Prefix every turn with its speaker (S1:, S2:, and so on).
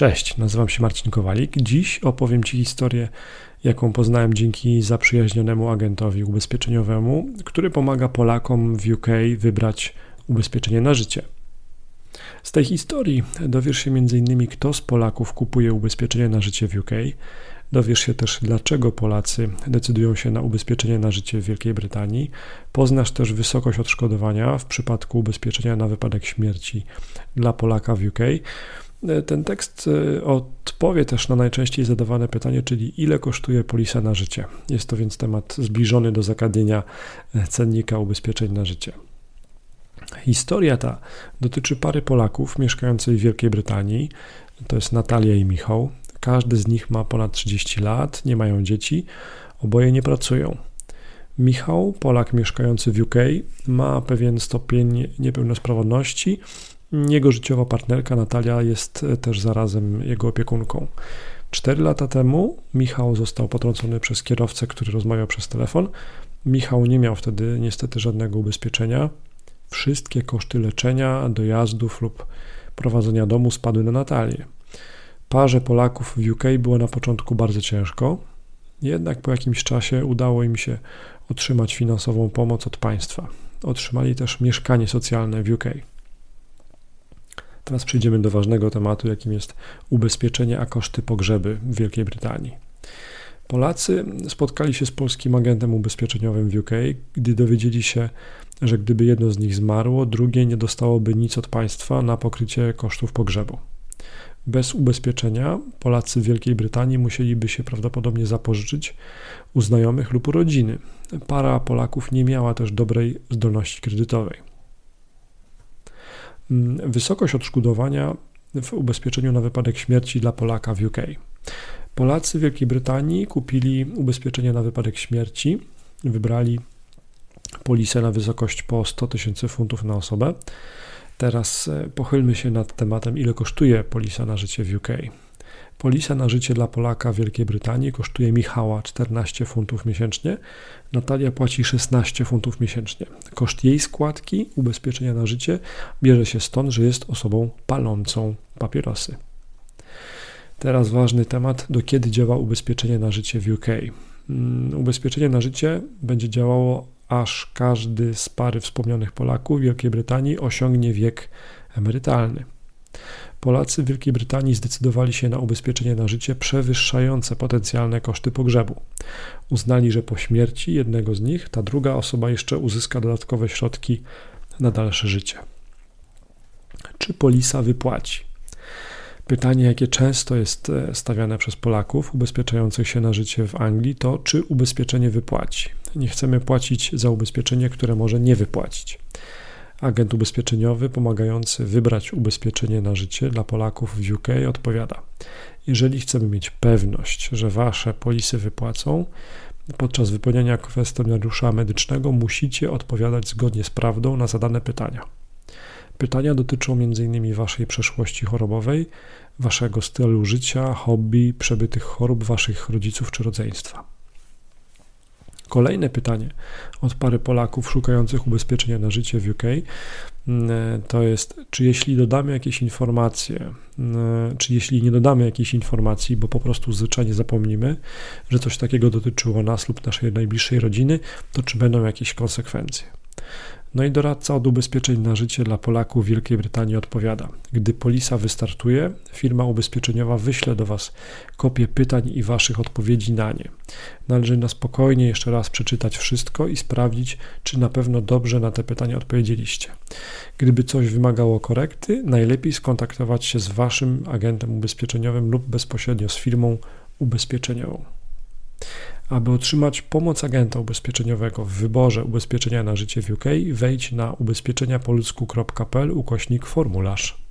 S1: Cześć, nazywam się Marcin Kowalik. Dziś opowiem Ci historię, jaką poznałem dzięki zaprzyjaźnionemu agentowi ubezpieczeniowemu, który pomaga Polakom w UK wybrać ubezpieczenie na życie. Z tej historii dowiesz się m.in. kto z Polaków kupuje ubezpieczenie na życie w UK. Dowiesz się też, dlaczego Polacy decydują się na ubezpieczenie na życie w Wielkiej Brytanii. Poznasz też wysokość odszkodowania w przypadku ubezpieczenia na wypadek śmierci dla Polaka w UK. Ten tekst e, odpowie też na najczęściej zadawane pytanie, czyli ile kosztuje polisa na życie. Jest to więc temat zbliżony do zagadnienia e, cennika ubezpieczeń na życie. Historia ta dotyczy pary Polaków mieszkającej w Wielkiej Brytanii. To jest Natalia i Michał. Każdy z nich ma ponad 30 lat, nie mają dzieci, oboje nie pracują. Michał, Polak mieszkający w UK, ma pewien stopień niepełnosprawności jego życiowa partnerka Natalia jest e, też zarazem jego opiekunką. Cztery lata temu Michał został potrącony przez kierowcę, który rozmawiał przez telefon. Michał nie miał wtedy niestety żadnego ubezpieczenia. Wszystkie koszty leczenia, dojazdów lub prowadzenia domu spadły na Natalię. Parze Polaków w UK było na początku bardzo ciężko, jednak po jakimś czasie udało im się otrzymać finansową pomoc od państwa. Otrzymali też mieszkanie socjalne w UK. Teraz przejdziemy do ważnego tematu, jakim jest ubezpieczenie, a koszty pogrzeby w Wielkiej Brytanii. Polacy spotkali się z polskim agentem ubezpieczeniowym w UK, gdy dowiedzieli się, że gdyby jedno z nich zmarło, drugie nie dostałoby nic od państwa na pokrycie kosztów pogrzebu. Bez ubezpieczenia Polacy w Wielkiej Brytanii musieliby się prawdopodobnie zapożyczyć u znajomych lub u rodziny. Para Polaków nie miała też dobrej zdolności kredytowej. Mm, wysokość odszkodowania w ubezpieczeniu na wypadek śmierci dla Polaka w UK. Polacy w Wielkiej Brytanii kupili ubezpieczenie na wypadek śmierci, wybrali polisę na wysokość po 100 tysięcy funtów na osobę. Teraz e, pochylmy się nad tematem, ile kosztuje polisa na życie w UK. Polisa na życie dla Polaka w Wielkiej Brytanii kosztuje Michała 14 funtów miesięcznie, Natalia płaci 16 funtów miesięcznie. Koszt jej składki ubezpieczenia na życie bierze się stąd, że jest osobą palącą papierosy. Teraz ważny temat, do kiedy działa ubezpieczenie na życie w UK. Mm, ubezpieczenie na życie będzie działało aż każdy z pary wspomnianych Polaków w Wielkiej Brytanii osiągnie wiek emerytalny. Polacy w Wielkiej Brytanii zdecydowali się na ubezpieczenie na życie przewyższające potencjalne koszty pogrzebu. Uznali, że po śmierci jednego z nich ta druga osoba jeszcze uzyska dodatkowe środki na dalsze życie. Czy polisa wypłaci? Pytanie, jakie często jest e, stawiane przez Polaków ubezpieczających się na życie w Anglii, to czy ubezpieczenie wypłaci. Nie chcemy płacić za ubezpieczenie, które może nie wypłacić agent ubezpieczeniowy pomagający wybrać ubezpieczenie na życie dla Polaków w UK odpowiada: Jeżeli chcemy mieć pewność, że wasze polisy wypłacą, podczas wypełniania kwestionariusza medycznego musicie odpowiadać zgodnie z prawdą na zadane pytania. Pytania dotyczą m.in. waszej przeszłości chorobowej, waszego stylu życia, hobby, przebytych chorób waszych rodziców czy rodzeństwa. Kolejne pytanie od pary Polaków szukających ubezpieczenia na życie w UK mm, to jest, czy jeśli dodamy jakieś informacje, mm, czy jeśli nie dodamy jakiejś informacji, bo po prostu zwyczajnie zapomnimy, że coś takiego dotyczyło nas lub naszej najbliższej rodziny, to czy będą jakieś konsekwencje? No i doradca od ubezpieczeń na życie dla Polaków Wielkiej Brytanii odpowiada: Gdy polisa wystartuje, firma ubezpieczeniowa wyśle do Was kopię pytań i Waszych odpowiedzi na nie. Należy na spokojnie jeszcze raz przeczytać wszystko i sprawdzić, czy na pewno dobrze na te pytania odpowiedzieliście. Gdyby coś wymagało korekty, najlepiej skontaktować się z Waszym agentem ubezpieczeniowym lub bezpośrednio z firmą ubezpieczeniową. Aby otrzymać pomoc agenta ubezpieczeniowego w wyborze ubezpieczenia na życie w UK, wejdź na ubezpieczeniapolsku.pl ukośnik formularz.